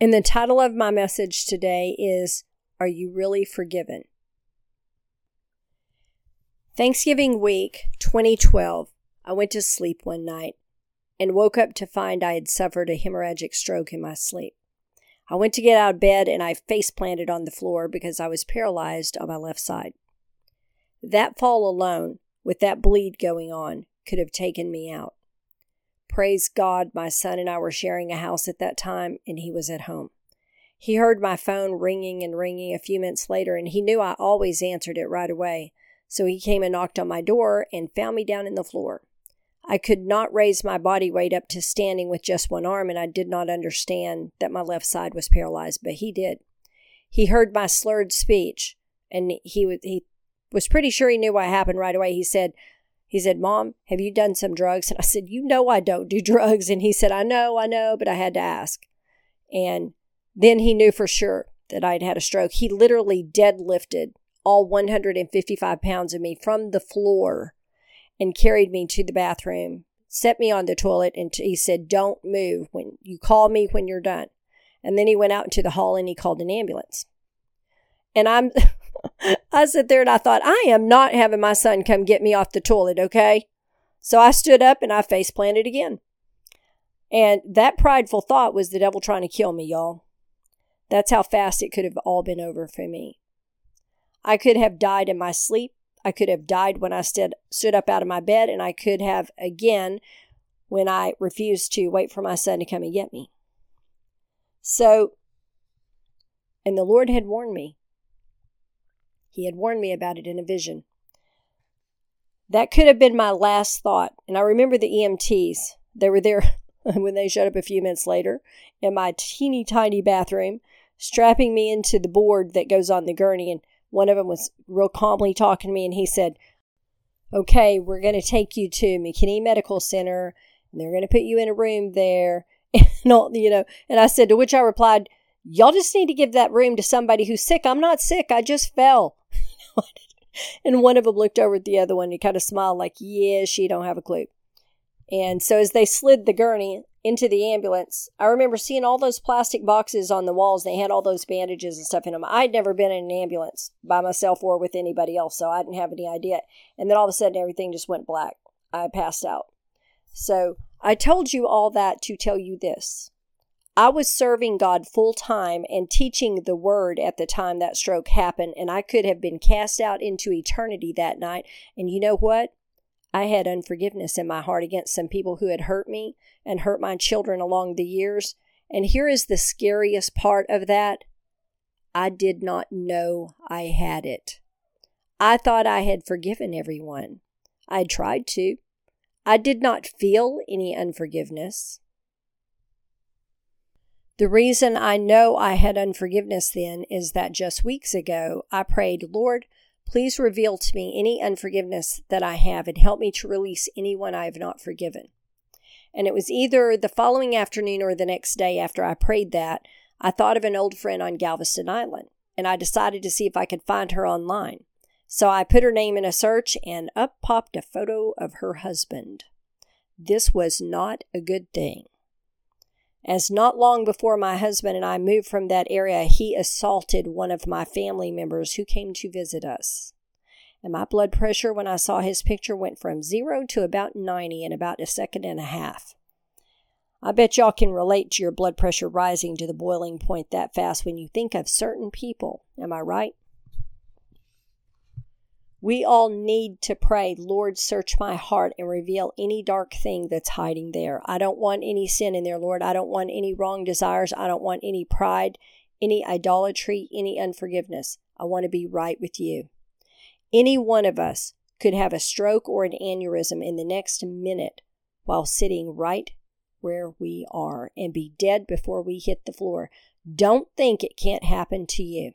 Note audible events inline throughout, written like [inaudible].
And the title of my message today is Are You Really Forgiven? Thanksgiving week 2012, I went to sleep one night and woke up to find I had suffered a hemorrhagic stroke in my sleep. I went to get out of bed and I face planted on the floor because I was paralyzed on my left side. That fall alone, with that bleed going on, could have taken me out. Praise God, my son and I were sharing a house at that time, and he was at home. He heard my phone ringing and ringing a few minutes later, and he knew I always answered it right away. So he came and knocked on my door and found me down in the floor. I could not raise my body weight up to standing with just one arm, and I did not understand that my left side was paralyzed, but he did. He heard my slurred speech, and he was, he was pretty sure he knew what happened right away. He said, he said, Mom, have you done some drugs? And I said, You know, I don't do [laughs] drugs. And he said, I know, I know, but I had to ask. And then he knew for sure that I'd had a stroke. He literally deadlifted all 155 pounds of me from the floor and carried me to the bathroom, set me on the toilet, and he said, Don't move when you call me when you're done. And then he went out into the hall and he called an ambulance. And I'm [laughs] I sat there and I thought, I am not having my son come get me off the toilet, okay? So I stood up and I face planted again. And that prideful thought was the devil trying to kill me, y'all. That's how fast it could have all been over for me. I could have died in my sleep. I could have died when I stood, stood up out of my bed, and I could have again when I refused to wait for my son to come and get me. So, and the Lord had warned me he had warned me about it in a vision. That could have been my last thought. And I remember the EMTs. They were there [laughs] when they showed up a few minutes later in my teeny tiny bathroom, strapping me into the board that goes on the gurney. And one of them was real calmly talking to me, and he said, Okay, we're going to take you to McKinney Medical Center, and they're going to put you in a room there. [laughs] And all, you know, and I said, to which I replied, Y'all just need to give that room to somebody who's sick. I'm not sick. I just fell. [laughs] and one of them looked over at the other one and kind of smiled like, yeah, she don't have a clue. And so as they slid the gurney into the ambulance, I remember seeing all those plastic boxes on the walls. They had all those bandages and stuff in them. I'd never been in an ambulance by myself or with anybody else, so I didn't have any idea. And then all of a sudden, everything just went black. I passed out. So I told you all that to tell you this. I was serving God full time and teaching the word at the time that stroke happened, and I could have been cast out into eternity that night. And you know what? I had unforgiveness in my heart against some people who had hurt me and hurt my children along the years. And here is the scariest part of that I did not know I had it. I thought I had forgiven everyone. I tried to. I did not feel any unforgiveness. The reason I know I had unforgiveness then is that just weeks ago I prayed, Lord, please reveal to me any unforgiveness that I have and help me to release anyone I have not forgiven. And it was either the following afternoon or the next day after I prayed that, I thought of an old friend on Galveston Island, and I decided to see if I could find her online. So I put her name in a search, and up popped a photo of her husband. This was not a good thing as not long before my husband and I moved from that area, he assaulted one of my family members who came to visit us. And my blood pressure, when I saw his picture, went from zero to about 90 in about a second and a half. I bet y'all can relate to your blood pressure rising to the boiling point that fast when you think of certain people. Am I right? We all need to pray, Lord, search my heart and reveal any dark thing that's hiding there. I don't want any sin in there, Lord. I don't want any wrong desires. I don't want any pride, any idolatry, any unforgiveness. I want to be right with you. Any one of us could have a stroke or an aneurysm in the next minute while sitting right where we are and be dead before we hit the floor. Don't think it can't happen to you.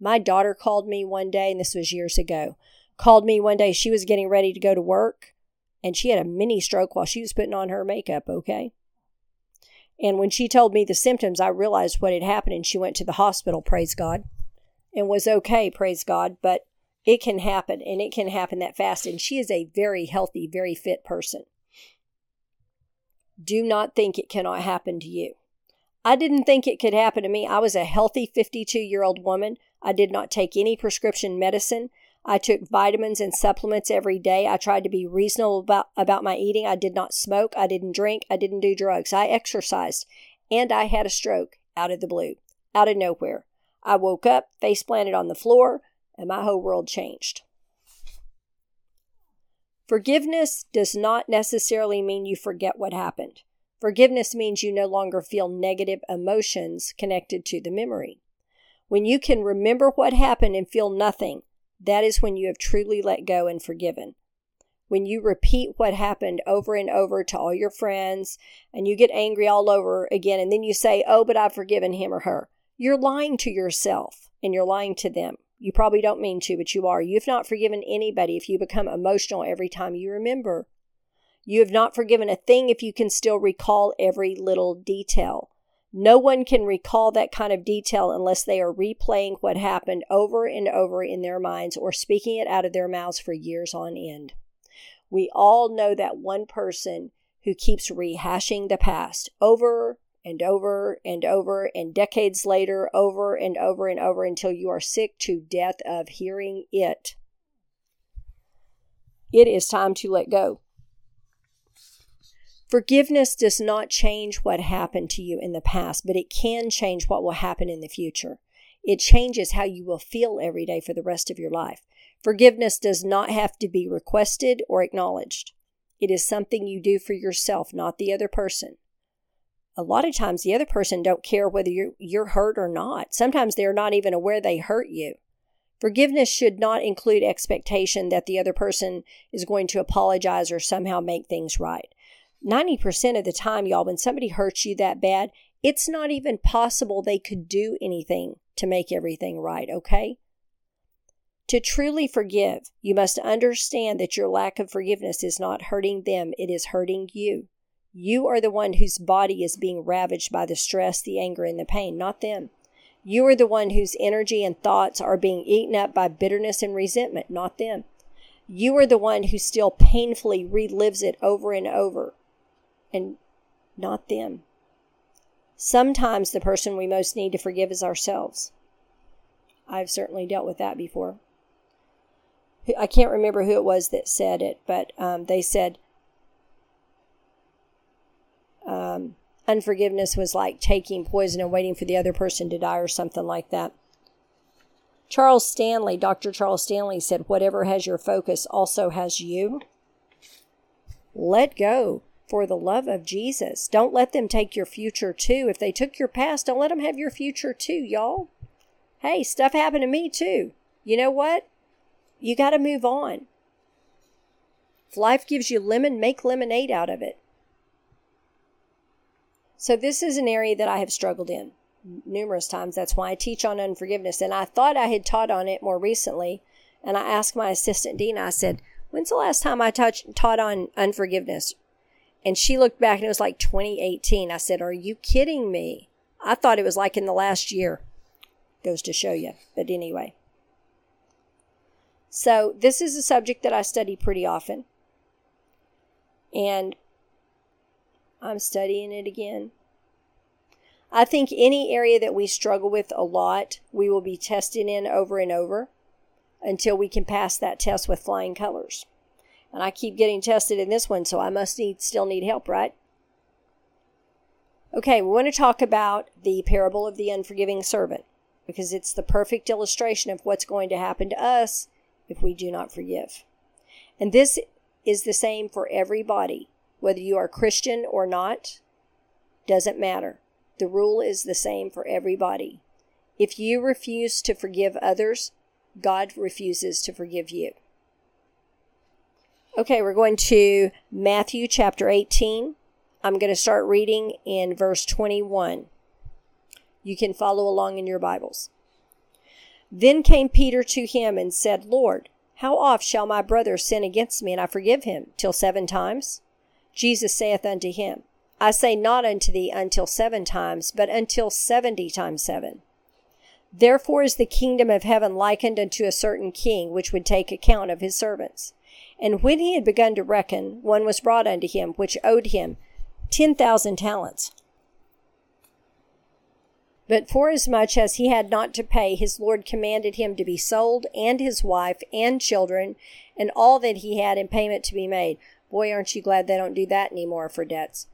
My daughter called me one day, and this was years ago, called me one day. She was getting ready to go to work, and she had a mini stroke while she was putting on her makeup, okay? And when she told me the symptoms, I realized what had happened, and she went to the hospital, praise God, and was okay, praise God. But it can happen, and it can happen that fast. And she is a very healthy, very fit person. Do not think it cannot happen to you. I didn't think it could happen to me. I was a healthy 52 year old woman. I did not take any prescription medicine. I took vitamins and supplements every day. I tried to be reasonable about, about my eating. I did not smoke. I didn't drink. I didn't do drugs. I exercised. And I had a stroke out of the blue, out of nowhere. I woke up, face planted on the floor, and my whole world changed. Forgiveness does not necessarily mean you forget what happened. Forgiveness means you no longer feel negative emotions connected to the memory. When you can remember what happened and feel nothing, that is when you have truly let go and forgiven. When you repeat what happened over and over to all your friends and you get angry all over again, and then you say, Oh, but I've forgiven him or her, you're lying to yourself and you're lying to them. You probably don't mean to, but you are. You've not forgiven anybody if you become emotional every time you remember. You have not forgiven a thing if you can still recall every little detail. No one can recall that kind of detail unless they are replaying what happened over and over in their minds or speaking it out of their mouths for years on end. We all know that one person who keeps rehashing the past over and over and over and decades later, over and over and over until you are sick to death of hearing it. It is time to let go. Forgiveness does not change what happened to you in the past, but it can change what will happen in the future. It changes how you will feel every day for the rest of your life. Forgiveness does not have to be requested or acknowledged. It is something you do for yourself, not the other person. A lot of times the other person don't care whether you're, you're hurt or not. Sometimes they're not even aware they hurt you. Forgiveness should not include expectation that the other person is going to apologize or somehow make things right. 90% of the time, y'all, when somebody hurts you that bad, it's not even possible they could do anything to make everything right, okay? To truly forgive, you must understand that your lack of forgiveness is not hurting them, it is hurting you. You are the one whose body is being ravaged by the stress, the anger, and the pain, not them. You are the one whose energy and thoughts are being eaten up by bitterness and resentment, not them. You are the one who still painfully relives it over and over and not them. Sometimes the person we most need to forgive is ourselves. I've certainly dealt with that before. I can't remember who it was that said it, but um, they said um, unforgiveness was like taking poison and waiting for the other person to die or something like that. Charles Stanley, Dr. Charles Stanley said, whatever has your focus also has you. Let go for the love of Jesus. Don't let them take your future too. If they took your past, don't let them have your future too, y'all. Hey, stuff happened to me too. You know what? You got to move on. If life gives you lemon, make lemonade out of it. So, this is an area that I have struggled in numerous times. That's why I teach on unforgiveness. And I thought I had taught on it more recently. And I asked my assistant dean, I said, When's the last time I touch, taught on unforgiveness? And she looked back and it was like 2018. I said, Are you kidding me? I thought it was like in the last year. Goes to show you. But anyway. So, this is a subject that I study pretty often. And I'm studying it again. I think any area that we struggle with a lot, we will be testing in over and over until we can pass that test with flying colors. And I keep getting tested in this one, so I must need still need help, right? Okay, we want to talk about the parable of the unforgiving servant because it's the perfect illustration of what's going to happen to us if we do not forgive. And this is the same for everybody, whether you are Christian or not, doesn't matter. The rule is the same for everybody. If you refuse to forgive others, God refuses to forgive you. Okay, we're going to Matthew chapter 18. I'm going to start reading in verse 21. You can follow along in your Bibles. Then came Peter to him and said, Lord, how oft shall my brother sin against me, and I forgive him? Till seven times? Jesus saith unto him, I say not unto thee until seven times, but until seventy times seven. Therefore is the kingdom of heaven likened unto a certain king, which would take account of his servants. And when he had begun to reckon, one was brought unto him, which owed him ten thousand talents. But forasmuch as he had not to pay, his Lord commanded him to be sold, and his wife, and children, and all that he had in payment to be made. Boy, aren't you glad they don't do that anymore for debts.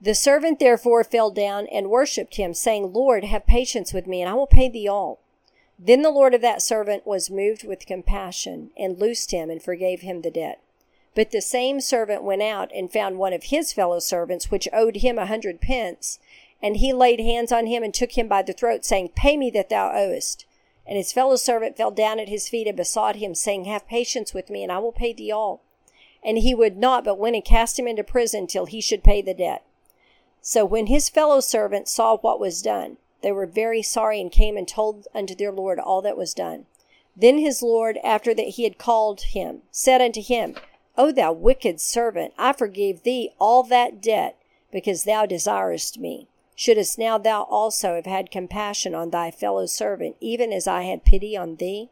The servant therefore fell down and worshipped him, saying, Lord, have patience with me, and I will pay thee all. Then the Lord of that servant was moved with compassion, and loosed him, and forgave him the debt. But the same servant went out and found one of his fellow servants, which owed him a hundred pence, and he laid hands on him and took him by the throat, saying, Pay me that thou owest. And his fellow servant fell down at his feet and besought him, saying, Have patience with me, and I will pay thee all. And he would not, but went and cast him into prison till he should pay the debt. So when his fellow servants saw what was done, they were very sorry and came and told unto their Lord all that was done. Then his Lord, after that he had called him, said unto him, O thou wicked servant, I forgave thee all that debt, because thou desirest me. Shouldest now thou also have had compassion on thy fellow servant, even as I had pity on thee?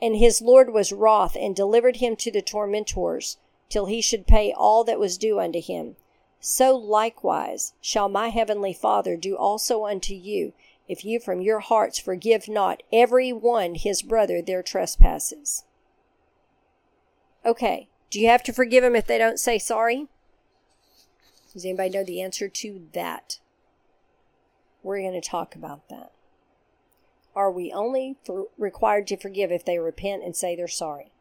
And his Lord was wroth, and delivered him to the tormentors, till he should pay all that was due unto him. So likewise shall my heavenly Father do also unto you, if you from your hearts forgive not every one his brother their trespasses. Okay, do you have to forgive them if they don't say sorry? Does anybody know the answer to that? We're going to talk about that. Are we only required to forgive if they repent and say they're sorry?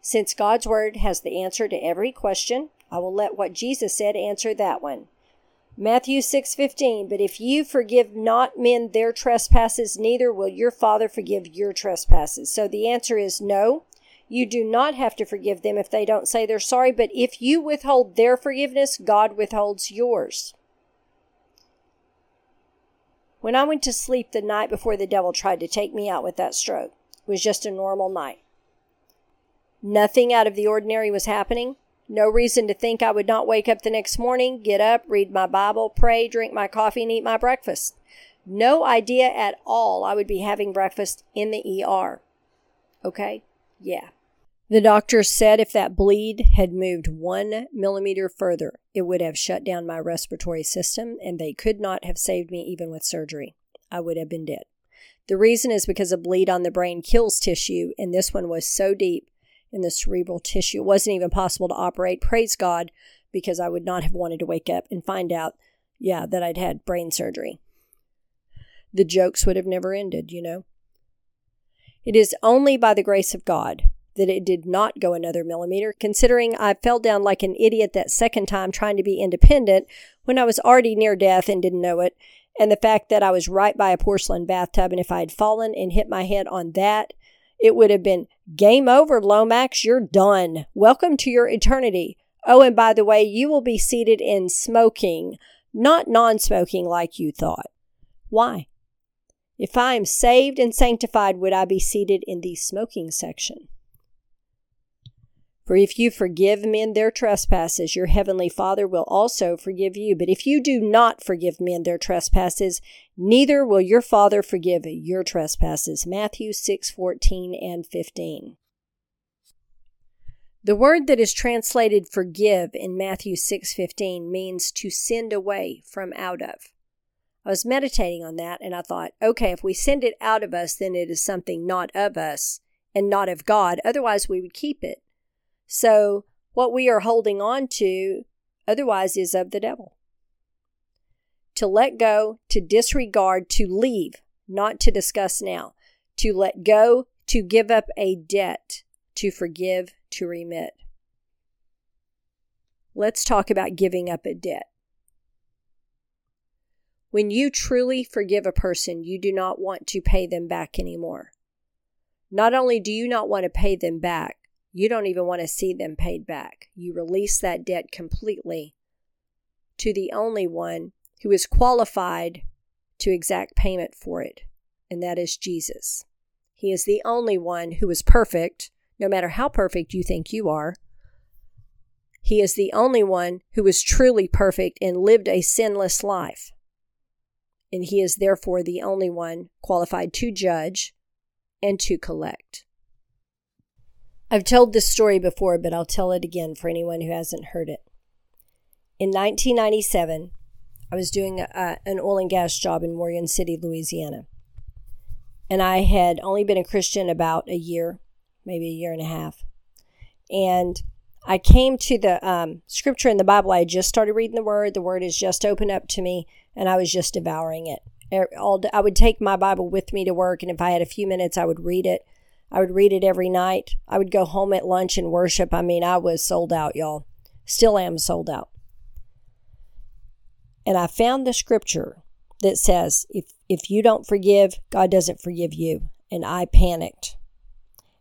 Since God's Word has the answer to every question, I will let what Jesus said answer that one. Matthew 6:15 But if you forgive not men their trespasses neither will your father forgive your trespasses. So the answer is no. You do not have to forgive them if they don't say they're sorry, but if you withhold their forgiveness, God withholds yours. When I went to sleep the night before the devil tried to take me out with that stroke, it was just a normal night. Nothing out of the ordinary was happening. No reason to think I would not wake up the next morning, get up, read my Bible, pray, drink my coffee, and eat my breakfast. No idea at all I would be having breakfast in the ER. Okay? Yeah. The doctor said if that bleed had moved one millimeter further, it would have shut down my respiratory system, and they could not have saved me even with surgery. I would have been dead. The reason is because a bleed on the brain kills tissue, and this one was so deep in the cerebral tissue. It wasn't even possible to operate. Praise God, because I would not have wanted to wake up and find out, yeah, that I'd had brain surgery. The jokes would have never ended, you know. It is only by the grace of God that it did not go another millimeter, considering I fell down like an idiot that second time trying to be independent when I was already near death and didn't know it, and the fact that I was right by a porcelain bathtub, and if I had fallen and hit my head on that, it would have been game over, Lomax. You're done. Welcome to your eternity. Oh, and by the way, you will be seated in smoking, not non smoking like you thought. Why? If I am saved and sanctified, would I be seated in the smoking section? For if you forgive men their trespasses, your heavenly Father will also forgive you. But if you do not forgive men their trespasses, neither will your Father forgive your trespasses. Matthew 6 14 and 15. The word that is translated forgive in Matthew 6:15 means to send away from out of. I was meditating on that and I thought, okay, if we send it out of us, then it is something not of us and not of God. Otherwise, we would keep it. So, what we are holding on to otherwise is of the devil. To let go, to disregard, to leave, not to discuss now. To let go, to give up a debt, to forgive, to remit. Let's talk about giving up a debt. When you truly forgive a person, you do not want to pay them back anymore. Not only do you not want to pay them back, you don't even want to see them paid back. You release that debt completely to the only one who is qualified to exact payment for it, and that is Jesus. He is the only one who is perfect, no matter how perfect you think you are. He is the only one who is truly perfect and lived a sinless life. And he is therefore the only one qualified to judge and to collect. I've told this story before, but I'll tell it again for anyone who hasn't heard it. In 1997, I was doing a, an oil and gas job in Morgan City, Louisiana. And I had only been a Christian about a year, maybe a year and a half. And I came to the um, scripture in the Bible. I had just started reading the Word. The Word has just opened up to me, and I was just devouring it. All, I would take my Bible with me to work, and if I had a few minutes, I would read it. I would read it every night. I would go home at lunch and worship. I mean, I was sold out, y'all. Still am sold out. And I found the scripture that says, if, if you don't forgive, God doesn't forgive you. And I panicked.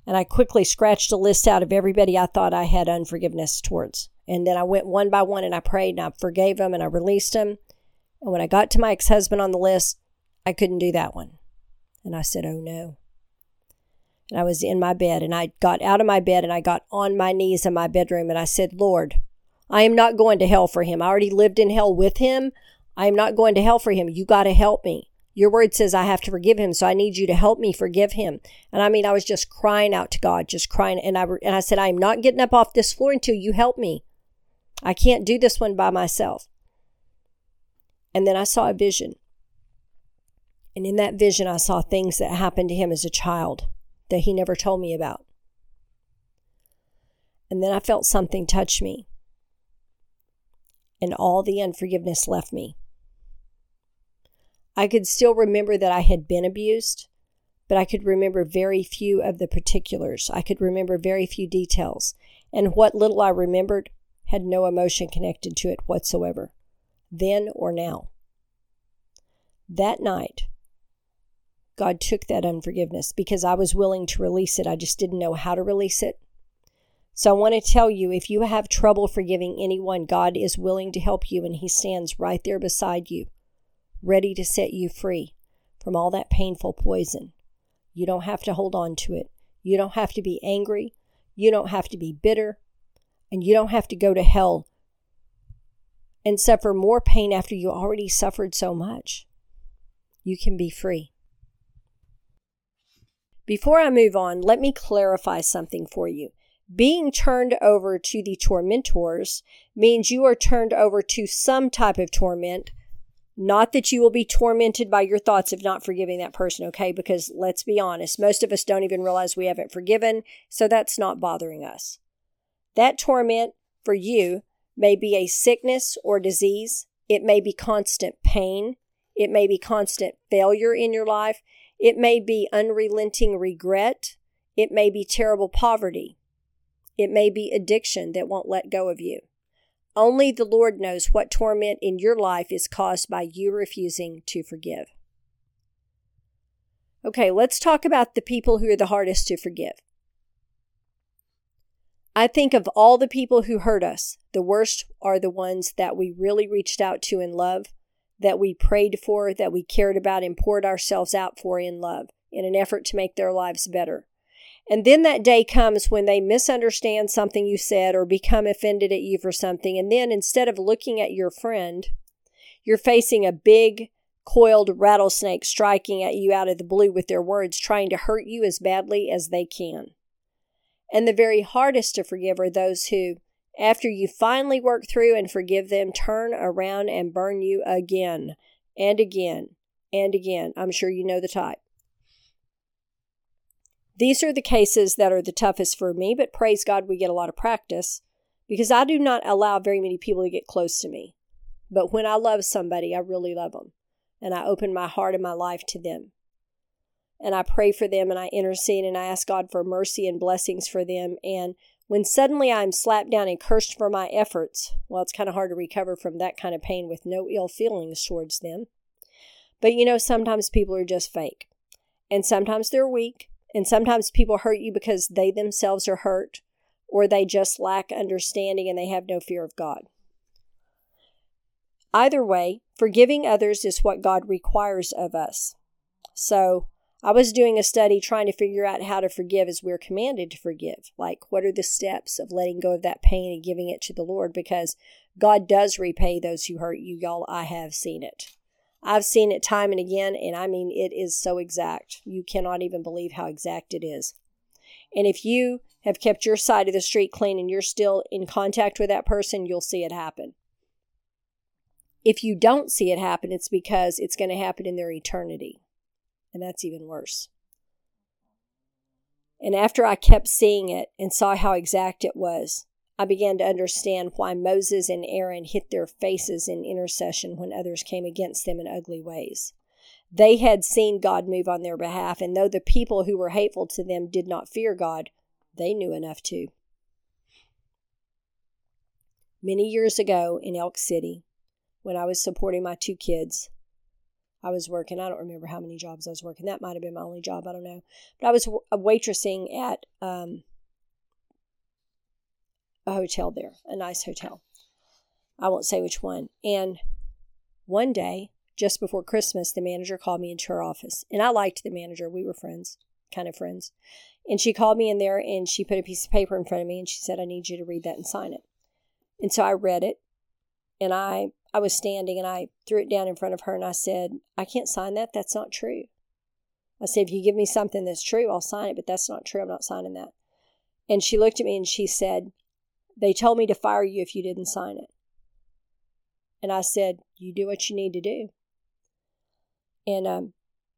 And I quickly scratched a list out of everybody I thought I had unforgiveness towards. And then I went one by one and I prayed and I forgave them and I released them. And when I got to my ex husband on the list, I couldn't do that one. And I said, Oh no. And I was in my bed and I got out of my bed and I got on my knees in my bedroom and I said, Lord, I am not going to hell for him. I already lived in hell with him. I am not going to hell for him. You got to help me. Your word says I have to forgive him, so I need you to help me forgive him. And I mean, I was just crying out to God, just crying. And I, and I said, I am not getting up off this floor until you help me. I can't do this one by myself. And then I saw a vision. And in that vision, I saw things that happened to him as a child that he never told me about. And then I felt something touch me and all the unforgiveness left me. I could still remember that I had been abused, but I could remember very few of the particulars. I could remember very few details, and what little I remembered had no emotion connected to it whatsoever, then or now. That night, God took that unforgiveness because I was willing to release it. I just didn't know how to release it. So I want to tell you if you have trouble forgiving anyone, God is willing to help you and He stands right there beside you, ready to set you free from all that painful poison. You don't have to hold on to it. You don't have to be angry. You don't have to be bitter. And you don't have to go to hell and suffer more pain after you already suffered so much. You can be free. Before I move on, let me clarify something for you. Being turned over to the tormentors means you are turned over to some type of torment. Not that you will be tormented by your thoughts of not forgiving that person, okay? Because let's be honest, most of us don't even realize we haven't forgiven, so that's not bothering us. That torment for you may be a sickness or disease. It may be constant pain. It may be constant failure in your life. It may be unrelenting regret. It may be terrible poverty. It may be addiction that won't let go of you. Only the Lord knows what torment in your life is caused by you refusing to forgive. Okay, let's talk about the people who are the hardest to forgive. I think of all the people who hurt us, the worst are the ones that we really reached out to in love, that we prayed for, that we cared about and poured ourselves out for in love in an effort to make their lives better. And then that day comes when they misunderstand something you said or become offended at you for something. And then instead of looking at your friend, you're facing a big, coiled rattlesnake striking at you out of the blue with their words, trying to hurt you as badly as they can. And the very hardest to forgive are those who, after you finally work through and forgive them, turn around and burn you again and again and again. I'm sure you know the type. These are the cases that are the toughest for me, but praise God, we get a lot of practice because I do not allow very many people to get close to me. But when I love somebody, I really love them. And I open my heart and my life to them. And I pray for them and I intercede and I ask God for mercy and blessings for them. And when suddenly I'm slapped down and cursed for my efforts, well, it's kind of hard to recover from that kind of pain with no ill feelings towards them. But you know, sometimes people are just fake. And sometimes they're weak. And sometimes people hurt you because they themselves are hurt or they just lack understanding and they have no fear of God. Either way, forgiving others is what God requires of us. So, I was doing a study trying to figure out how to forgive as we're commanded to forgive. Like, what are the steps of letting go of that pain and giving it to the Lord? Because God does repay those who hurt you, y'all. I have seen it. I've seen it time and again, and I mean, it is so exact. You cannot even believe how exact it is. And if you have kept your side of the street clean and you're still in contact with that person, you'll see it happen. If you don't see it happen, it's because it's going to happen in their eternity. And that's even worse. And after I kept seeing it and saw how exact it was, I began to understand why Moses and Aaron hit their faces in intercession when others came against them in ugly ways. They had seen God move on their behalf, and though the people who were hateful to them did not fear God, they knew enough to. Many years ago in Elk City, when I was supporting my two kids, I was working. I don't remember how many jobs I was working. That might have been my only job. I don't know. But I was waitressing at um, a hotel there, a nice hotel. I won't say which one. And one day, just before Christmas, the manager called me into her office. And I liked the manager. We were friends, kind of friends. And she called me in there and she put a piece of paper in front of me and she said, I need you to read that and sign it. And so I read it and I I was standing and I threw it down in front of her and I said, I can't sign that. That's not true. I said, if you give me something that's true, I'll sign it, but that's not true. I'm not signing that. And she looked at me and she said, They told me to fire you if you didn't sign it. And I said, You do what you need to do. And um,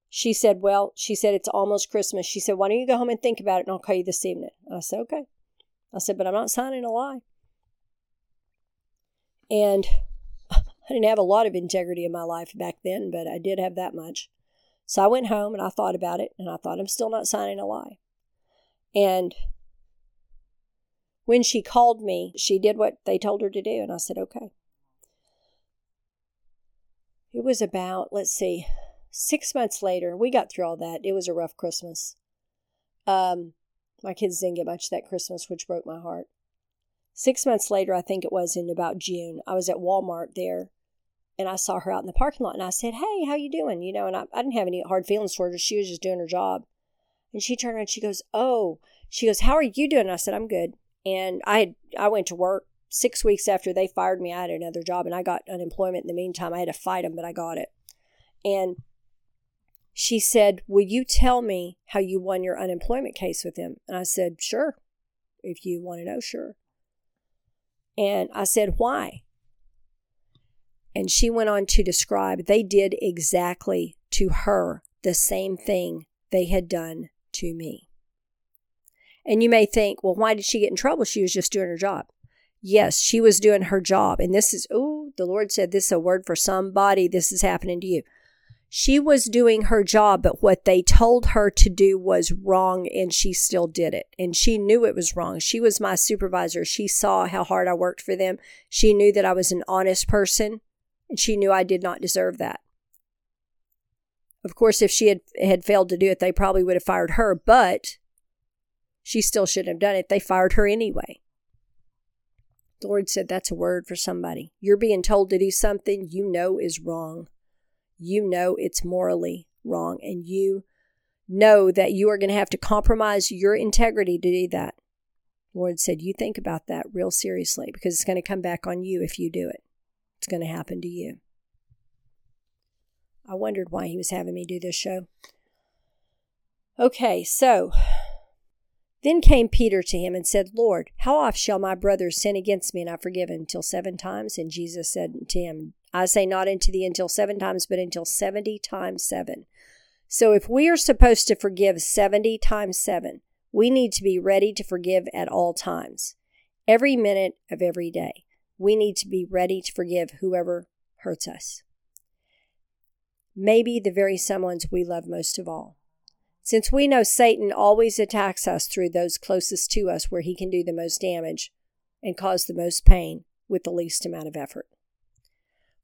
she said, Well, she said, It's almost Christmas. She said, Why don't you go home and think about it and I'll call you this evening? And I said, Okay. I said, But I'm not signing a lie. And I didn't have a lot of integrity in my life back then, but I did have that much. So I went home and I thought about it, and I thought, I'm still not signing a lie. And when she called me, she did what they told her to do, and I said, okay. It was about, let's see, six months later. We got through all that. It was a rough Christmas. Um, my kids didn't get much that Christmas, which broke my heart. Six months later, I think it was in about June, I was at Walmart there and I saw her out in the parking lot and I said, Hey, how you doing? You know, and I, I didn't have any hard feelings towards her. She was just doing her job. And she turned around and she goes, Oh, she goes, How are you doing? And I said, I'm good. And I had, I went to work six weeks after they fired me. I had another job and I got unemployment in the meantime. I had to fight them, but I got it. And she said, Will you tell me how you won your unemployment case with them? And I said, Sure. If you want to know, sure. And I said, Why? And she went on to describe they did exactly to her the same thing they had done to me. And you may think, well, why did she get in trouble? She was just doing her job. Yes, she was doing her job. And this is, oh, the Lord said this is a word for somebody. This is happening to you. She was doing her job, but what they told her to do was wrong, and she still did it. And she knew it was wrong. She was my supervisor. She saw how hard I worked for them. She knew that I was an honest person and she knew I did not deserve that. Of course, if she had, had failed to do it, they probably would have fired her, but she still shouldn't have done it. They fired her anyway. The Lord said that's a word for somebody. You're being told to do something you know is wrong. You know it's morally wrong, and you know that you are going to have to compromise your integrity to do that. Lord said, You think about that real seriously because it's going to come back on you if you do it it's going to happen to you. I wondered why he was having me do this show. Okay, so then came Peter to him and said, Lord, how oft shall my brother sin against me and I forgive him? Until seven times? And Jesus said to him, I say not unto thee until seven times, but until seventy times seven. So if we are supposed to forgive 70 times seven, we need to be ready to forgive at all times, every minute of every day we need to be ready to forgive whoever hurts us. Maybe the very someones we love most of all. Since we know Satan always attacks us through those closest to us where he can do the most damage and cause the most pain with the least amount of effort.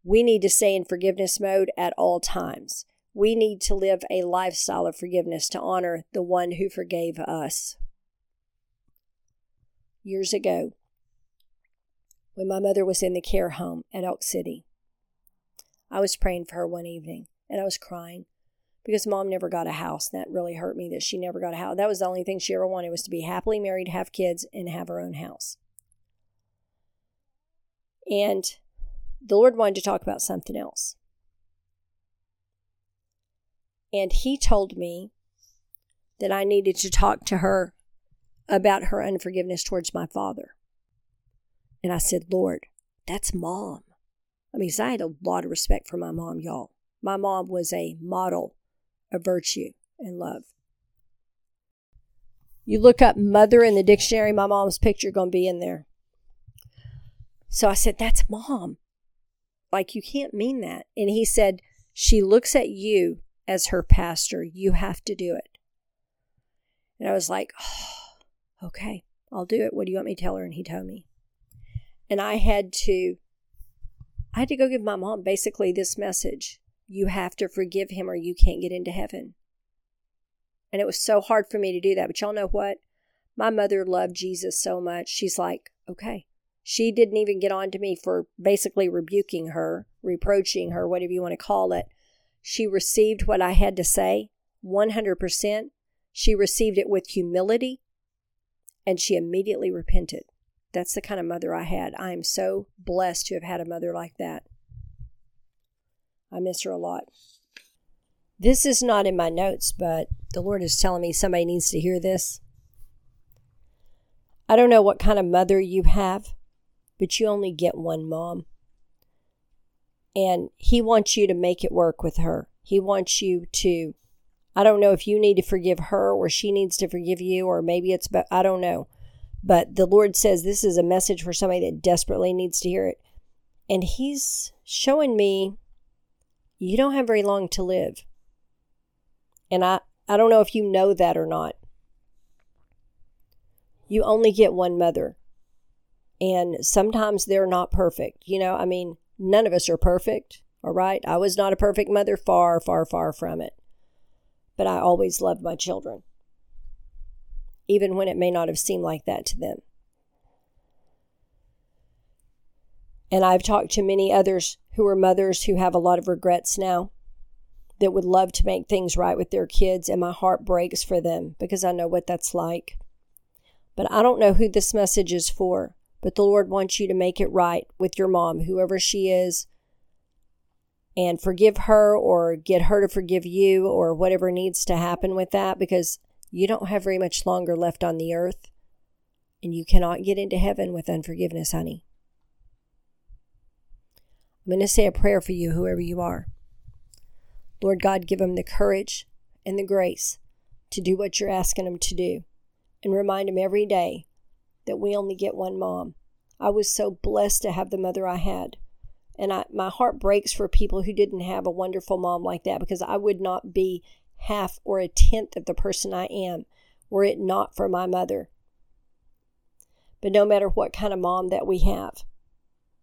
We need to stay in forgiveness mode at all times. We need to live a lifestyle of forgiveness to honor the one who forgave us. Years ago, when my mother was in the care home at Elk City. I was praying for her one evening and I was crying because mom never got a house. And that really hurt me that she never got a house. That was the only thing she ever wanted was to be happily married, have kids, and have her own house. And the Lord wanted to talk about something else. And He told me that I needed to talk to her about her unforgiveness towards my father. And I said, Lord, that's mom. I mean, I had a lot of respect for my mom, y'all. My mom was a model of virtue and love. You look up mother in the dictionary, my mom's picture going to be in there. So I said, That's mom. Like, you can't mean that. And he said, She looks at you as her pastor. You have to do it. And I was like, oh, Okay, I'll do it. What do you want me to tell her? And he told me. And I had to I had to go give my mom basically this message. You have to forgive him or you can't get into heaven. And it was so hard for me to do that. But y'all know what? My mother loved Jesus so much. She's like, okay. She didn't even get on to me for basically rebuking her, reproaching her, whatever you want to call it. She received what I had to say 100%. She received it with humility and she immediately repented. That's the kind of mother I had. I am so blessed to have had a mother like that. I miss her a lot. This is not in my notes, but the Lord is telling me somebody needs to hear this. I don't know what kind of mother you have, but you only get one mom. And He wants you to make it work with her. He wants you to, I don't know if you need to forgive her or she needs to forgive you, or maybe it's, but I don't know. But the Lord says this is a message for somebody that desperately needs to hear it. And He's showing me you don't have very long to live. And I, I don't know if you know that or not. You only get one mother. And sometimes they're not perfect. You know, I mean, none of us are perfect. All right. I was not a perfect mother, far, far, far from it. But I always loved my children even when it may not have seemed like that to them. And I've talked to many others who are mothers who have a lot of regrets now that would love to make things right with their kids, and my heart breaks for them because I know what that's like. But I don't know who this message is for, but the Lord wants you to make it right with your mom, whoever she is, and forgive her or get her to forgive you or whatever needs to happen with that because you don't have very much longer left on the earth, and you cannot get into heaven with unforgiveness, honey. I'm going to say a prayer for you, whoever you are. Lord God, give them the courage and the grace to do what you're asking them to do. And remind them every day that we only get one mom. I was so blessed to have the mother I had. And I, my heart breaks for people who didn't have a wonderful mom like that because I would not be half or a tenth of the person I am were it not for my mother. But no matter what kind of mom that we have,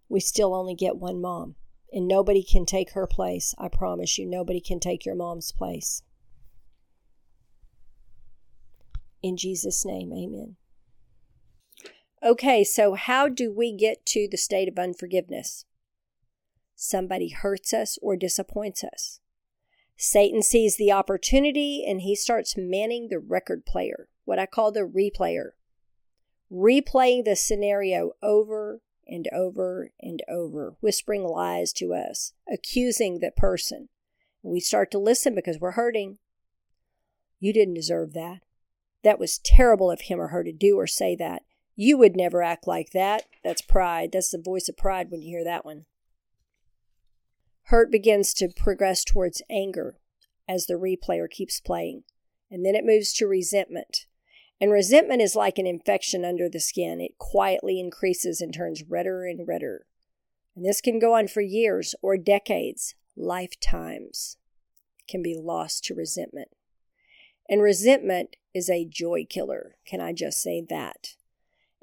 we still only get one mom. And nobody can take her place. I promise you, nobody can take your mom's place. In Jesus' name, amen. Okay, so how do we get to the state of unforgiveness? Somebody hurts us or disappoints us. Satan sees the opportunity and he starts manning the record player, what I call the replayer, replaying the scenario over and over and over, whispering lies to us, accusing the person. We start to listen because we're hurting. You didn't deserve that. That was terrible of him or her to do or say that. You would never act like that. That's pride. That's the voice of pride when you hear that one. Hurt begins to progress towards anger as the replayer keeps playing, and then it moves to resentment. And resentment is like an infection under the skin. It quietly increases and turns redder and redder. And this can go on for years or decades, lifetimes can be lost to resentment. And resentment is a joy killer. Can I just say that?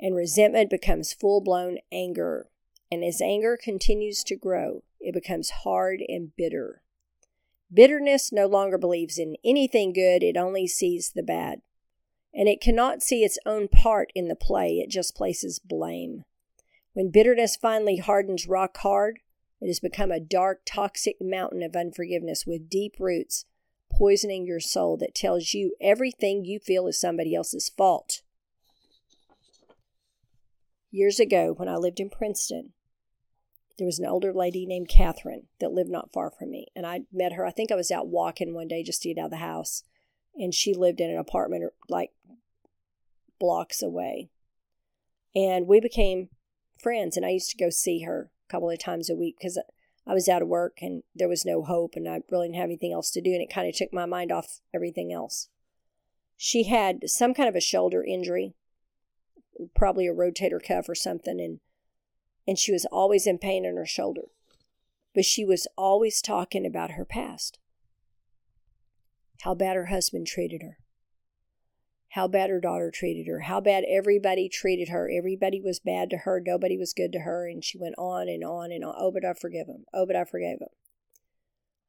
And resentment becomes full blown anger. And as anger continues to grow, it becomes hard and bitter. Bitterness no longer believes in anything good, it only sees the bad. And it cannot see its own part in the play, it just places blame. When bitterness finally hardens rock hard, It has become a dark, toxic mountain of unforgiveness with deep roots, poisoning your soul that tells you everything you feel is somebody else's fault. Years ago, when I lived in Princeton, there was an older lady named Catherine that lived not far from me. And I met her, I think I was out walking one day just to get out of the house. And she lived in an apartment er, like blocks away. And we became friends. And I used to go see her a couple of times a week because I was out of work and there was no hope and I really didn't have anything else to do. And it kind of took my mind off everything else. She had some kind of a shoulder injury, probably a rotator cuff or something. And and she was always in pain in her shoulder. But she was always talking about her past. How bad her husband treated her. How bad her daughter treated her. How bad everybody treated her. Everybody was bad to her. Nobody was good to her. And she went on and on and on. Oh, but I forgive him. Oh, but I forgave him.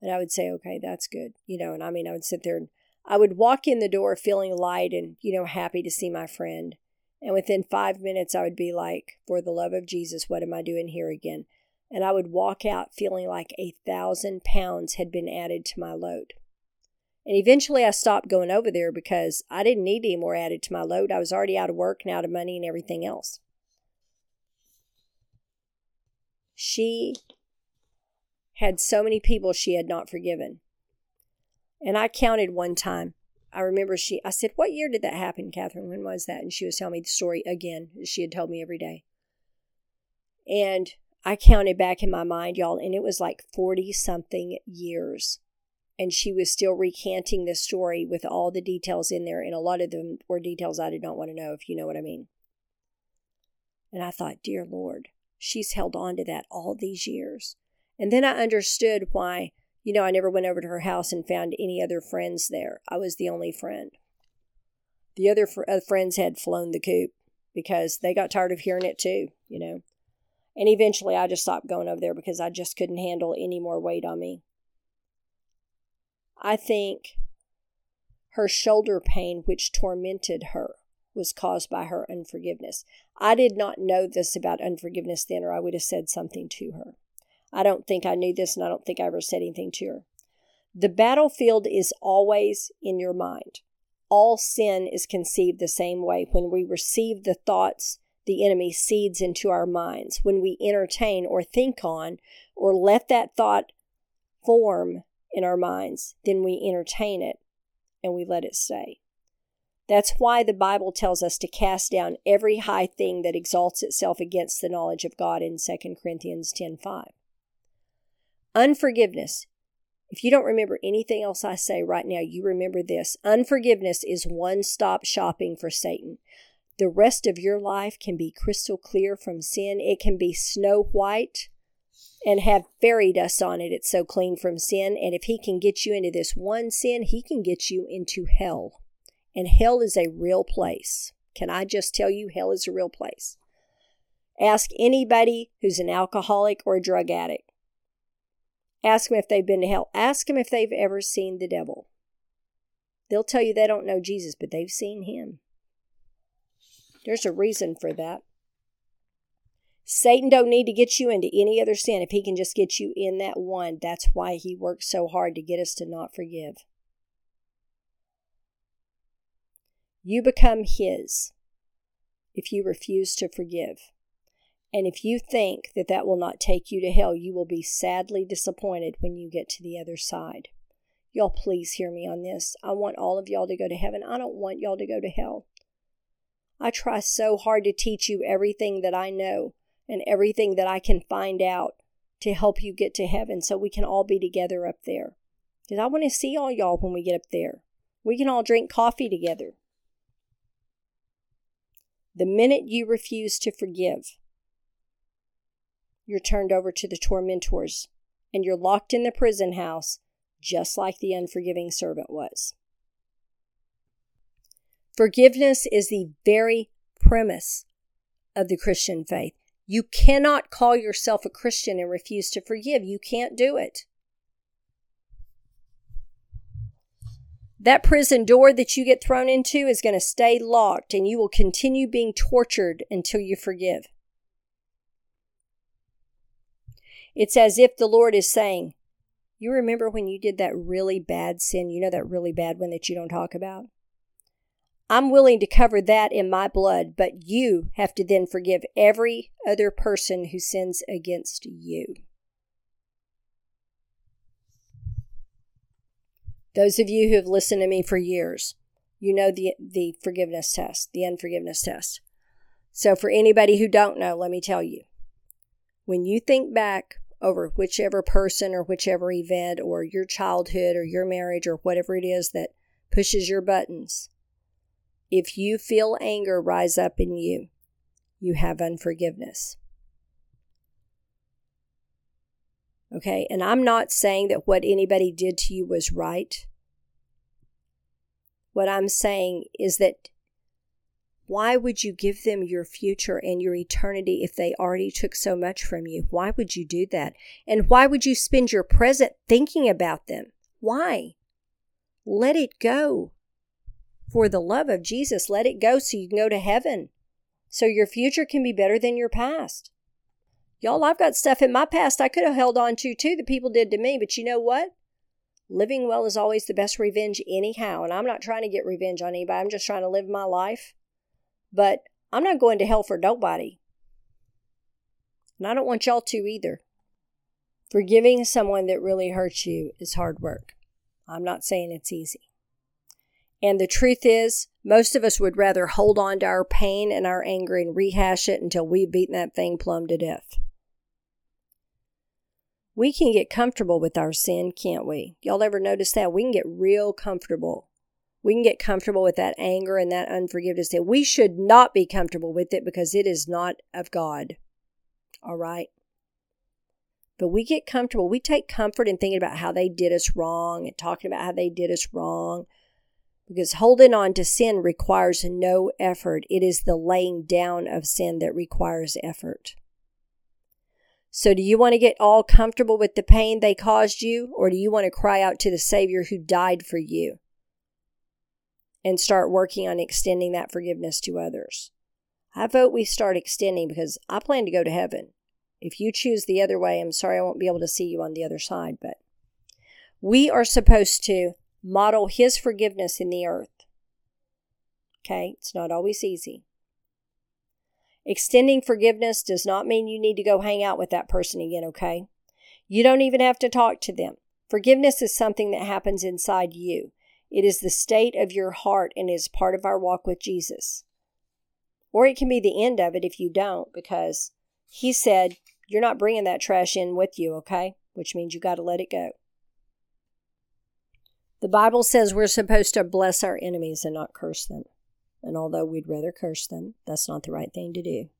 And I would say, okay, that's good. You know, and I mean, I would sit there and I would walk in the door feeling light and, you know, happy to see my friend. And within five minutes, I would be like, For the love of Jesus, what am I doing here again? And I would walk out feeling like a thousand pounds had been added to my load. And eventually I stopped going over there because I didn't need any more added to my load. I was already out of work and out of money and everything else. She had so many people she had not forgiven. And I counted one time I remember she, I said, What year did that happen, Catherine? When was that? And she was telling me the story again, she had told me every day. And I counted back in my mind, y'all, and it was like 40 something years. And she was still recanting this story with all the details in there. And a lot of them were details I did not want to know, if you know what I mean. And I thought, Dear Lord, she's held on to that all these years. And then I understood why you know, I never went over to her house and found any other friends there. I was the only friend. The other fr- uh, friends had flown the coop because they got tired of hearing it too, you know. And eventually I just stopped going over there because I just couldn't handle any more weight on me. I think her shoulder pain, which tormented her, was caused by her unforgiveness. I did not know this about unforgiveness then, or I would have said something to her. I don't think I knew this and I don't think I ever said anything to her. The battlefield is always in your mind. All sin is conceived the same way. When we receive the thoughts the enemy seeds into our minds, when we entertain or think on or let that thought form in our minds, then we entertain it and we let it stay. That's why the Bible tells us to cast down every high thing that exalts itself against the knowledge of God in 2 Corinthians 10:5. Unforgiveness. If you don't remember anything else I say right now, you remember this. Unforgiveness is one stop shopping for Satan. The rest of your life can be crystal clear from sin. It can be snow white and have fairy dust on it. It's so clean from sin. And if he can get you into this one sin, he can get you into hell. And hell is a real place. Can I just tell you, hell is a real place? Ask anybody who's an alcoholic or a drug addict. Ask them if they've been to hell. Ask them if they've ever seen the devil. They'll tell you they don't know Jesus, but they've seen him. There's a reason for that. Satan don't need to get you into any other sin if he can just get you in that one. That's why he works so hard to get us to not forgive. You become his if you refuse to forgive. And if you think that that will not take you to hell, you will be sadly disappointed when you get to the other side. Y'all, please hear me on this. I want all of y'all to go to heaven. I don't want y'all to go to hell. I try so hard to teach you everything that I know and everything that I can find out to help you get to heaven so we can all be together up there. Because I want to see all y'all when we get up there. We can all drink coffee together. The minute you refuse to forgive, you're turned over to the tormentors, and you're locked in the prison house, just like the unforgiving servant was. Forgiveness is the very premise of the Christian faith. You cannot call yourself a Christian and refuse to forgive. You can't do it. That prison door that you get thrown into is going to stay locked and you will continue being tortured until you forgive. It's as if the Lord is saying, You remember when you did that really bad sin? You know that really bad one that you don't talk about? I'm willing to cover that in my blood, but you have to then forgive every other person who sins against you. Those of you who have listened to me for years, you know the, the forgiveness test, the unforgiveness test. So for anybody who don't know, let me tell you. When you think back over whichever person or whichever event or your childhood or your marriage or whatever it is that pushes your buttons, if you feel anger rise up in you, you have unforgiveness. Okay, and I'm not saying that what anybody did to you was right. What I'm saying is that why would you give them your future and your eternity if they already took so much from you? Why would you do that? And why would you spend your present thinking about them? Why? Let it go. For the love of Jesus, let it go so you can go to heaven. So your future can be better than your past. Y'all, I've got stuff in my past I could have held on to too that people did to me, but you know what? Living well is always the best revenge, anyhow. And I'm not trying to get revenge on anybody, I'm just trying to live my life. But I'm not going to hell for nobody. And I don't want y'all to either. Forgiving someone that really hurts you is hard work. I'm not saying it's easy. And the truth is, most of us would rather hold on to our pain and our anger and rehash it until we've beaten that thing plumb to death. We can get comfortable with our sin, can't we? Y'all ever notice that? We can get real comfortable. We can get comfortable with that anger and that unforgiveness. That we should not be comfortable with it because it is not of God. All right? But we get comfortable. We take comfort in thinking about how they did us wrong and talking about how they did us wrong because holding on to sin requires no effort. It is the laying down of sin that requires effort. So, do you want to get all comfortable with the pain they caused you, or do you want to cry out to the Savior who died for you and start working on extending that forgiveness to others? I vote we start extending because I plan to go to heaven. If you choose the other way, I'm sorry I won't be able to see you on the other side, but we are supposed to model His forgiveness in the earth. Okay, it's not always easy. Extending forgiveness does not mean you need to go hang out with that person again, okay? You don't even have to talk to them. Forgiveness is something that happens inside you. It is the state of your heart and is part of our walk with Jesus. Or it can be the end of it if you don't, because He said, You're not bringing that trash in with you, okay? Which means you got to let it go. The Bible says we're supposed to bless our enemies and not curse them. And although we'd rather curse them, that's not the right thing to do.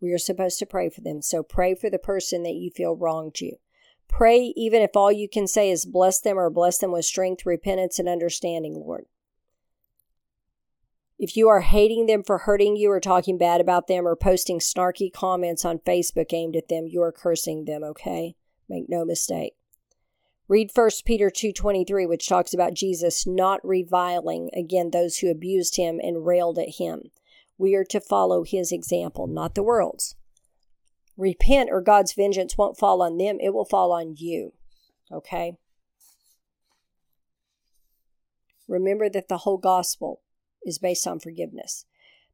We are supposed to pray for them. So pray for the person that you feel wronged you. Pray even if all you can say is bless them or bless them with strength, repentance, and understanding, Lord. If you are hating them for hurting you or talking bad about them or posting snarky comments on Facebook aimed at them, you are cursing them, okay? Make no mistake. Read 1 Peter 2:23 which talks about Jesus not reviling again those who abused him and railed at him. We are to follow his example, not the world's. Repent or God's vengeance won't fall on them, it will fall on you. Okay? Remember that the whole gospel is based on forgiveness.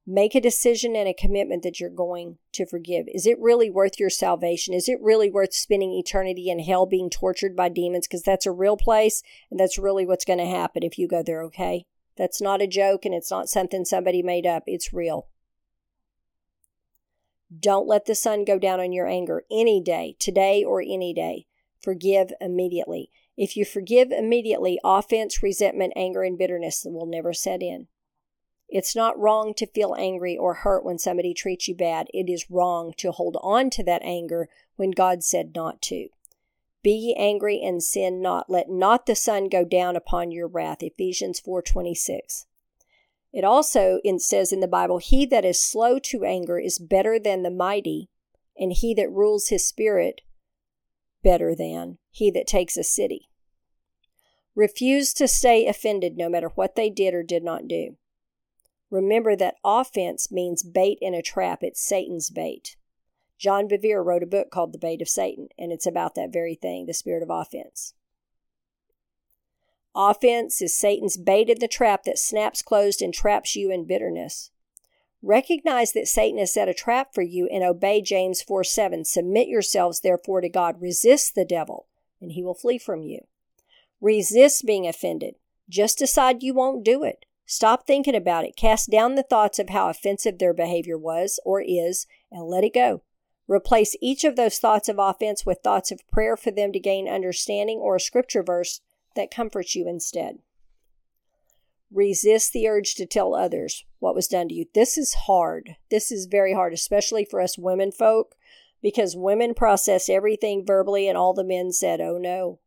Make a decision and a commitment that you're going to forgive. Is it really worth your salvation? Is it really worth spending eternity in hell being tortured by demons? Because that's a real place and that's really what's going to happen if you go there, okay? That's not a joke and it's not something somebody made up. It's real. Don't let the sun go down on your anger any day, today or any day. Forgive immediately. If you forgive immediately, offense, resentment, anger, and bitterness will never set in. It's not wrong to feel angry or hurt when somebody treats you bad. It is wrong to hold on to that anger when God said not to. Be ye angry and sin not. Let not the sun go down upon your wrath. Ephesians 4:26. It also says in the Bible, He that is slow to anger is better than the mighty, and he that rules his spirit better than he that takes a city. Refuse to stay offended no matter what they did or did not do. Remember that offense means bait in a trap, it's Satan's bait. John Bevere wrote a book called The Bait of Satan, and it's about that very thing the spirit of offense. Offense is Satan's bait in the trap that snaps closed and traps you in bitterness. Recognize that Satan has set a trap for you and obey James 4 7. Submit yourselves therefore to God. Resist the devil, and he will flee from you. Resist being offended. Just decide you won't do it. Stop thinking about it. Cast down the thoughts of how offensive their behavior was or is and let it go. Replace each of those thoughts of offense with thoughts of prayer for them to gain understanding or a scripture verse that comforts you instead. Resist the urge to tell others what was done to you. This is hard. This is very hard, especially for us women folk, because women process everything verbally, and all the men said, Oh no.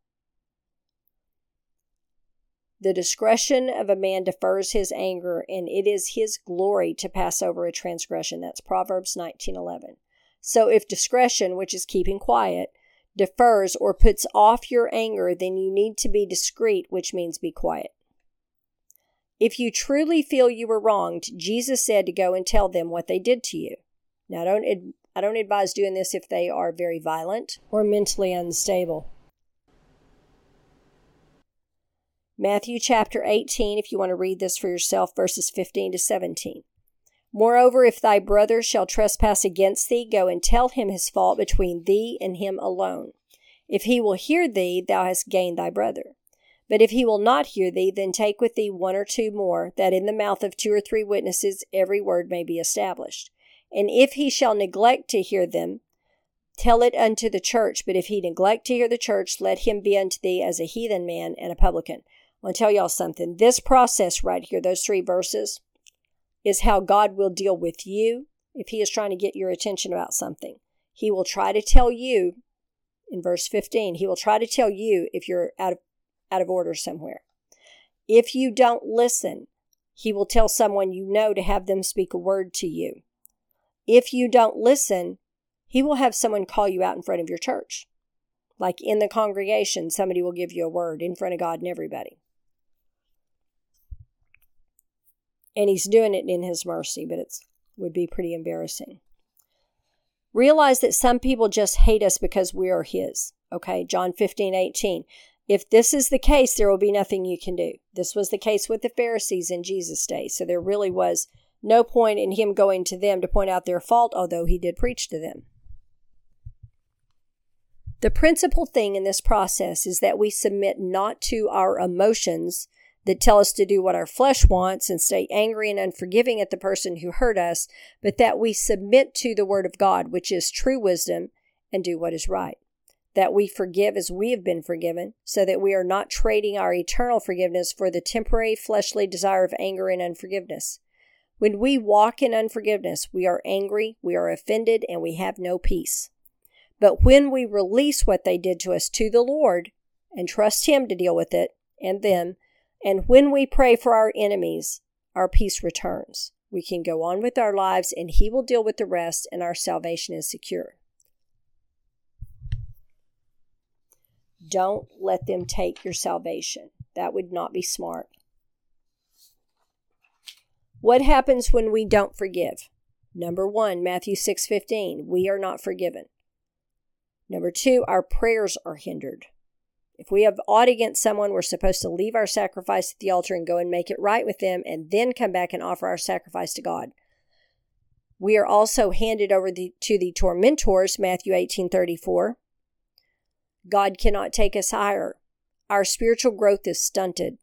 The discretion of a man defers his anger, and it is his glory to pass over a transgression. That's Proverbs 19:11. So if discretion, which is keeping quiet, defers or puts off your anger, then you need to be discreet, which means be quiet. If you truly feel you were wronged, Jesus said to go and tell them what they did to you. Now, I don't, I don't advise doing this if they are very violent or mentally unstable. Matthew chapter 18, if you want to read this for yourself, verses 15 to 17. Moreover, if thy brother shall trespass against thee, go and tell him his fault between thee and him alone. If he will hear thee, thou hast gained thy brother. But if he will not hear thee, then take with thee one or two more, that in the mouth of two or three witnesses every word may be established. And if he shall neglect to hear them, tell it unto the church. But if he neglect to hear the church, let him be unto thee as a heathen man and a publican. I want to tell y'all something. This process right here, those three verses, is how God will deal with you if He is trying to get your attention about something. He will try to tell you, in verse 15, He will try to tell you if you're out of, out of order somewhere. If you don't listen, He will tell someone you know to have them speak a word to you. If you don't listen, He will have someone call you out in front of your church. Like in the congregation, somebody will give you a word in front of God and everybody. And he's doing it in his mercy, but it would be pretty embarrassing. Realize that some people just hate us because we are his. Okay, John 15, 18. If this is the case, there will be nothing you can do. This was the case with the Pharisees in Jesus' day. So there really was no point in him going to them to point out their fault, although he did preach to them. The principal thing in this process is that we submit not to our emotions, that tell us to do what our flesh wants and stay angry and unforgiving at the person who hurt us, but that we submit to the Word of God, which is true wisdom, and do what is right. That we forgive as we have been forgiven, so that we are not trading our eternal forgiveness for the temporary fleshly desire of anger and unforgiveness. When we walk in unforgiveness, we are angry, we are offended, and we have no peace. But when we release what they did to us to the Lord and trust Him to deal with it and them, and when we pray for our enemies, our peace returns. We can go on with our lives and He will deal with the rest, and our salvation is secure. Don't let them take your salvation. That would not be smart. What happens when we don't forgive? Number 1, Matthew 6:15, we are not forgiven. Number 2, our prayers are hindered. If we have aught against someone, we're supposed to leave our sacrifice at the altar and go and make it right with them and then come back and offer our sacrifice to God. We are also handed over the, to the tormentors, Matthew 18 34. God cannot take us higher. Our spiritual growth is stunted.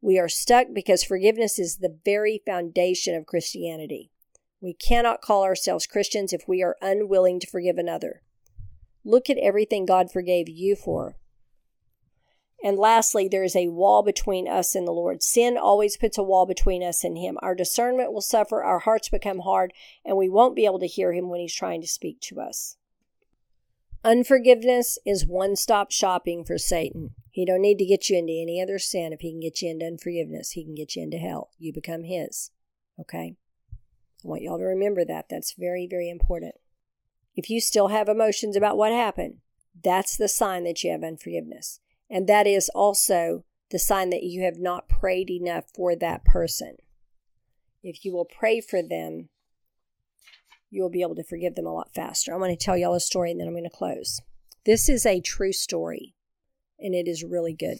We are stuck because forgiveness is the very foundation of Christianity. We cannot call ourselves Christians if we are unwilling to forgive another. Look at everything God forgave you for. And lastly, there is a wall between us and the Lord. Sin always puts a wall between us and Him. Our discernment will suffer, our hearts become hard, and we won't be able to hear Him when He's trying to speak to us. Unforgiveness is one stop shopping for Satan. He don't need to get you into any other sin. If he can get you into unforgiveness, he can get you into hell. You become his. Okay? I want y'all to remember that. That's very, very important. If you still have emotions about what happened, that's the sign that you have unforgiveness. And that is also the sign that you have not prayed enough for that person. If you will pray for them, you will be able to forgive them a lot faster. I'm going to tell y'all a story and then I'm going to close. This is a true story, and it is really good.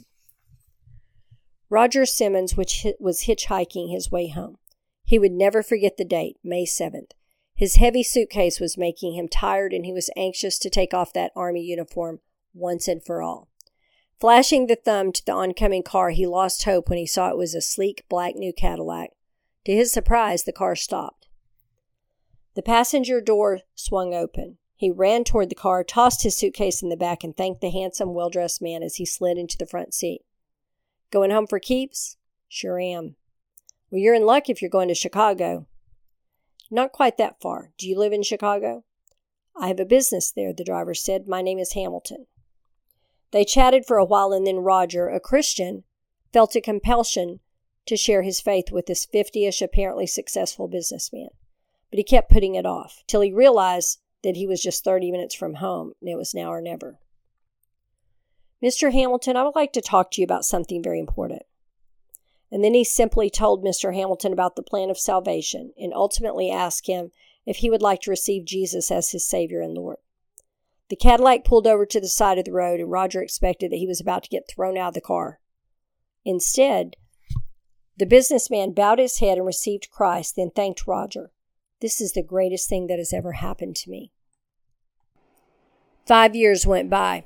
Roger Simmons which was hitchhiking his way home. He would never forget the date, May 7th. His heavy suitcase was making him tired, and he was anxious to take off that army uniform once and for all. Flashing the thumb to the oncoming car, he lost hope when he saw it was a sleek black new Cadillac. To his surprise, the car stopped. The passenger door swung open. He ran toward the car, tossed his suitcase in the back, and thanked the handsome, well dressed man as he slid into the front seat. Going home for keeps? Sure am. Well, you're in luck if you're going to Chicago. Not quite that far. Do you live in Chicago? I have a business there, the driver said. My name is Hamilton. They chatted for a while, and then Roger, a Christian, felt a compulsion to share his faith with this 50 ish, apparently successful businessman. But he kept putting it off till he realized that he was just 30 minutes from home and it was now or never. Mr. Hamilton, I would like to talk to you about something very important. And then he simply told Mr. Hamilton about the plan of salvation and ultimately asked him if he would like to receive Jesus as his Savior and Lord. The Cadillac pulled over to the side of the road, and Roger expected that he was about to get thrown out of the car. Instead, the businessman bowed his head and received Christ, then thanked Roger. This is the greatest thing that has ever happened to me. Five years went by.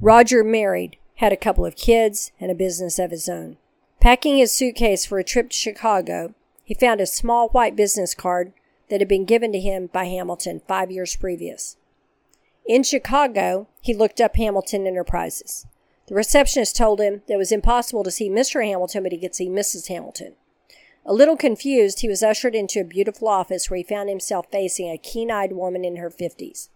Roger married, had a couple of kids, and a business of his own. Packing his suitcase for a trip to Chicago, he found a small white business card that had been given to him by Hamilton five years previous. In Chicago, he looked up Hamilton Enterprises. The receptionist told him that it was impossible to see Mr. Hamilton, but he could see Mrs. Hamilton. A little confused, he was ushered into a beautiful office where he found himself facing a keen eyed woman in her fifties.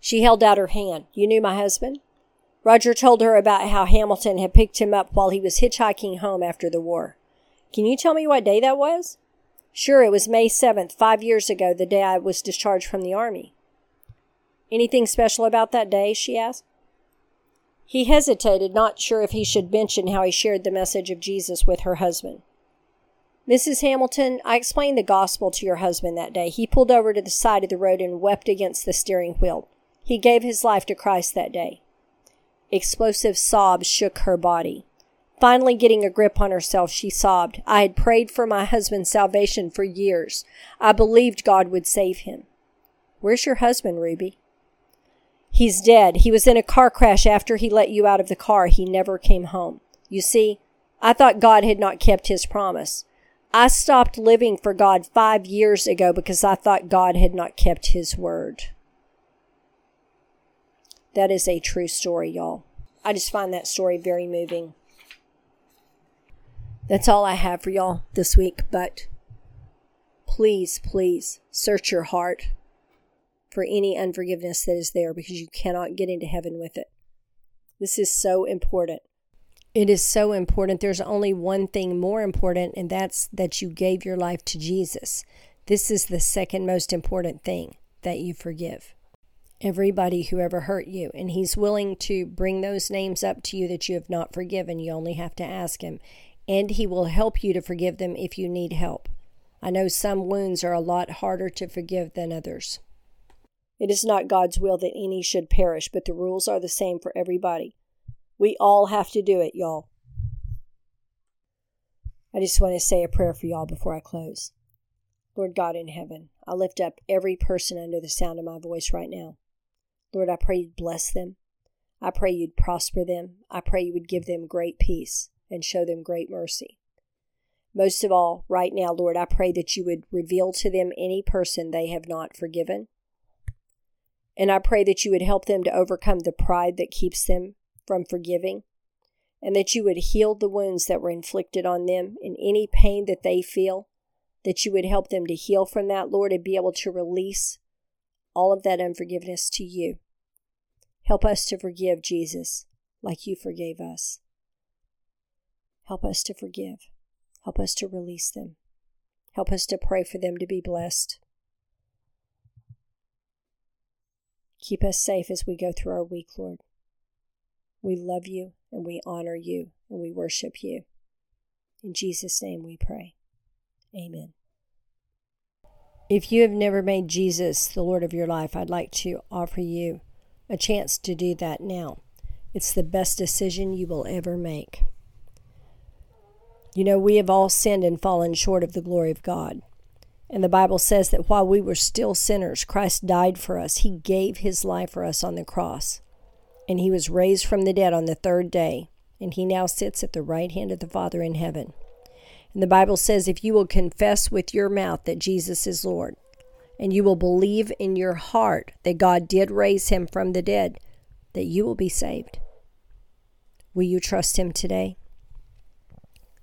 She held out her hand. You knew my husband? Roger told her about how Hamilton had picked him up while he was hitchhiking home after the war. Can you tell me what day that was? Sure, it was May 7th, five years ago, the day I was discharged from the Army. Anything special about that day? she asked. He hesitated, not sure if he should mention how he shared the message of Jesus with her husband. Mrs. Hamilton, I explained the gospel to your husband that day. He pulled over to the side of the road and wept against the steering wheel. He gave his life to Christ that day. Explosive sobs shook her body. Finally, getting a grip on herself, she sobbed. I had prayed for my husband's salvation for years. I believed God would save him. Where's your husband, Ruby? He's dead. He was in a car crash after he let you out of the car. He never came home. You see, I thought God had not kept his promise. I stopped living for God five years ago because I thought God had not kept his word. That is a true story, y'all. I just find that story very moving. That's all I have for y'all this week, but please, please search your heart for any unforgiveness that is there because you cannot get into heaven with it. This is so important. It is so important. There's only one thing more important, and that's that you gave your life to Jesus. This is the second most important thing that you forgive. Everybody who ever hurt you, and He's willing to bring those names up to you that you have not forgiven. You only have to ask Him, and He will help you to forgive them if you need help. I know some wounds are a lot harder to forgive than others. It is not God's will that any should perish, but the rules are the same for everybody. We all have to do it, y'all. I just want to say a prayer for y'all before I close. Lord God in heaven, I lift up every person under the sound of my voice right now. Lord, I pray you'd bless them. I pray you'd prosper them. I pray you would give them great peace and show them great mercy. Most of all, right now, Lord, I pray that you would reveal to them any person they have not forgiven and I pray that you would help them to overcome the pride that keeps them from forgiving, and that you would heal the wounds that were inflicted on them in any pain that they feel, that you would help them to heal from that, Lord, and be able to release all of that unforgiveness to you. Help us to forgive Jesus like you forgave us. Help us to forgive. Help us to release them. Help us to pray for them to be blessed. Keep us safe as we go through our week, Lord. We love you and we honor you and we worship you. In Jesus' name we pray. Amen. If you have never made Jesus the Lord of your life, I'd like to offer you a chance to do that now. It's the best decision you will ever make. You know, we have all sinned and fallen short of the glory of God. And the Bible says that while we were still sinners, Christ died for us. He gave his life for us on the cross. And he was raised from the dead on the third day. And he now sits at the right hand of the Father in heaven. And the Bible says if you will confess with your mouth that Jesus is Lord, and you will believe in your heart that God did raise him from the dead, that you will be saved. Will you trust him today?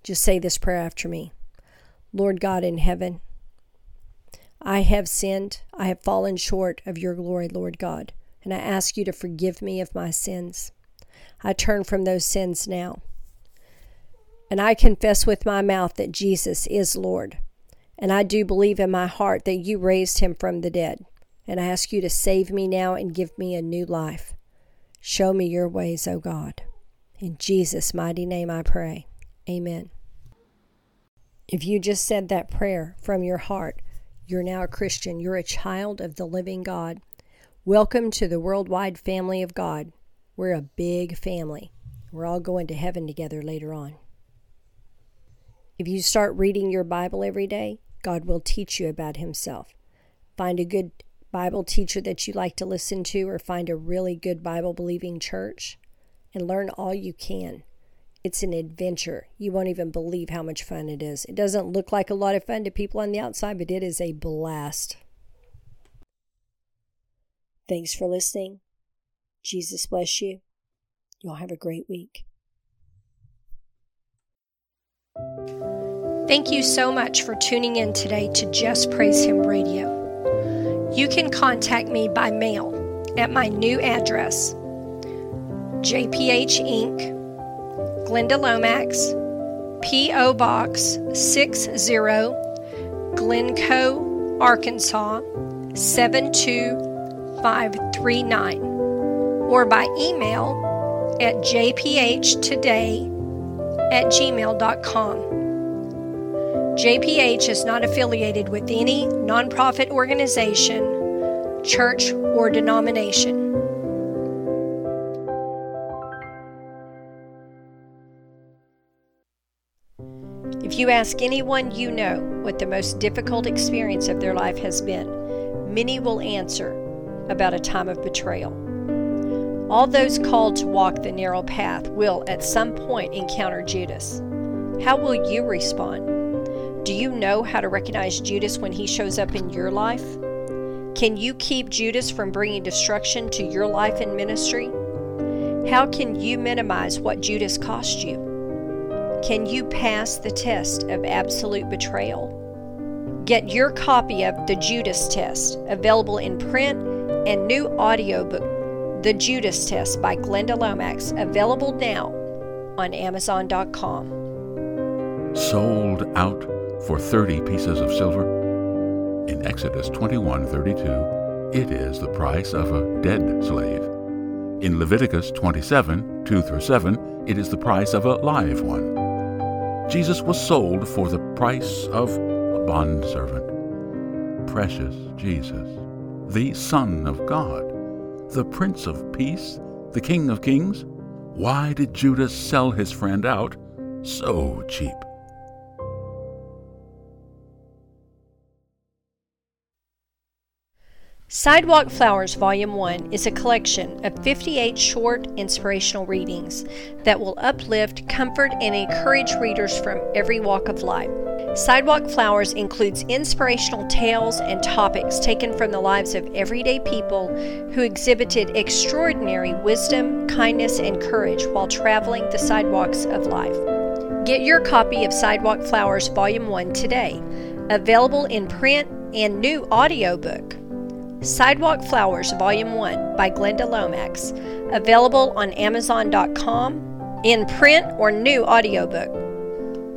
Just say this prayer after me Lord God in heaven, I have sinned. I have fallen short of your glory, Lord God, and I ask you to forgive me of my sins. I turn from those sins now. And I confess with my mouth that Jesus is Lord. And I do believe in my heart that you raised him from the dead. And I ask you to save me now and give me a new life. Show me your ways, O God. In Jesus' mighty name I pray. Amen. If you just said that prayer from your heart, you're now a Christian. You're a child of the living God. Welcome to the worldwide family of God. We're a big family. We're all going to heaven together later on. If you start reading your Bible every day, God will teach you about Himself. Find a good Bible teacher that you like to listen to, or find a really good Bible believing church and learn all you can. It's an adventure. You won't even believe how much fun it is. It doesn't look like a lot of fun to people on the outside, but it is a blast. Thanks for listening. Jesus bless you. You'll have a great week. Thank you so much for tuning in today to Just Praise Him Radio. You can contact me by mail at my new address, JPH Inc., Glenda Lomax, P.O. Box 60, Glencoe, Arkansas 72539, or by email at jphtoday at gmail.com. JPH is not affiliated with any nonprofit organization, church, or denomination. If you ask anyone you know what the most difficult experience of their life has been, many will answer about a time of betrayal. All those called to walk the narrow path will at some point encounter Judas. How will you respond? Do you know how to recognize Judas when he shows up in your life? Can you keep Judas from bringing destruction to your life and ministry? How can you minimize what Judas cost you? Can you pass the test of absolute betrayal? Get your copy of The Judas Test, available in print and new audiobook, The Judas Test by Glenda Lomax, available now on Amazon.com. Sold out for 30 pieces of silver? In Exodus 21:32, it is the price of a dead slave. In Leviticus 27, 2 through 7, it is the price of a live one. Jesus was sold for the price of a bondservant. Precious Jesus, the Son of God, the Prince of Peace, the King of Kings. Why did Judas sell his friend out so cheap? Sidewalk Flowers Volume 1 is a collection of 58 short inspirational readings that will uplift, comfort, and encourage readers from every walk of life. Sidewalk Flowers includes inspirational tales and topics taken from the lives of everyday people who exhibited extraordinary wisdom, kindness, and courage while traveling the sidewalks of life. Get your copy of Sidewalk Flowers Volume 1 today, available in print and new audiobook. Sidewalk Flowers Volume 1 by Glenda Lomax, available on Amazon.com, in print or new audiobook.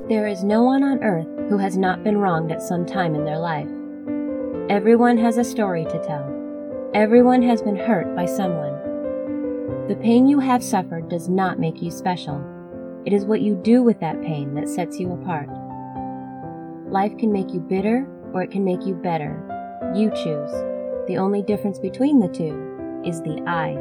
There is no one on earth who has not been wronged at some time in their life. Everyone has a story to tell. Everyone has been hurt by someone. The pain you have suffered does not make you special. It is what you do with that pain that sets you apart. Life can make you bitter or it can make you better You choose. The only difference between the two is the I.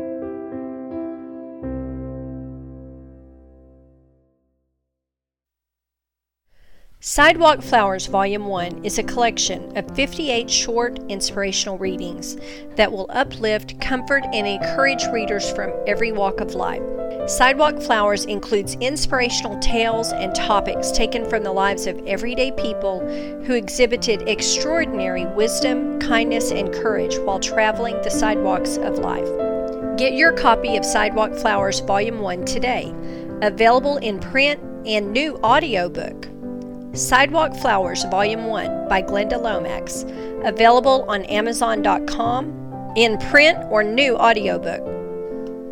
Sidewalk Flowers Volume 1 is a collection of 58 short inspirational readings that will uplift, comfort, and encourage readers from every walk of life. Sidewalk Flowers includes inspirational tales and topics taken from the lives of everyday people who exhibited extraordinary wisdom, kindness, and courage while traveling the sidewalks of life. Get your copy of Sidewalk Flowers Volume 1 today, available in print and new audiobook. Sidewalk Flowers Volume 1 by Glenda Lomax, available on Amazon.com, in print or new audiobook.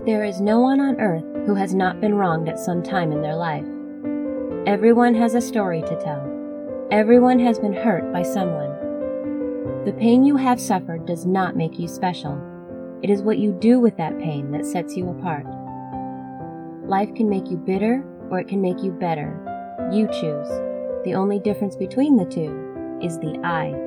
There is no one on earth who has not been wronged at some time in their life. Everyone has a story to tell. Everyone has been hurt by someone. The pain you have suffered does not make you special. It is what you do with that pain that sets you apart. Life can make you bitter or it can make you better. You choose. The only difference between the two is the I.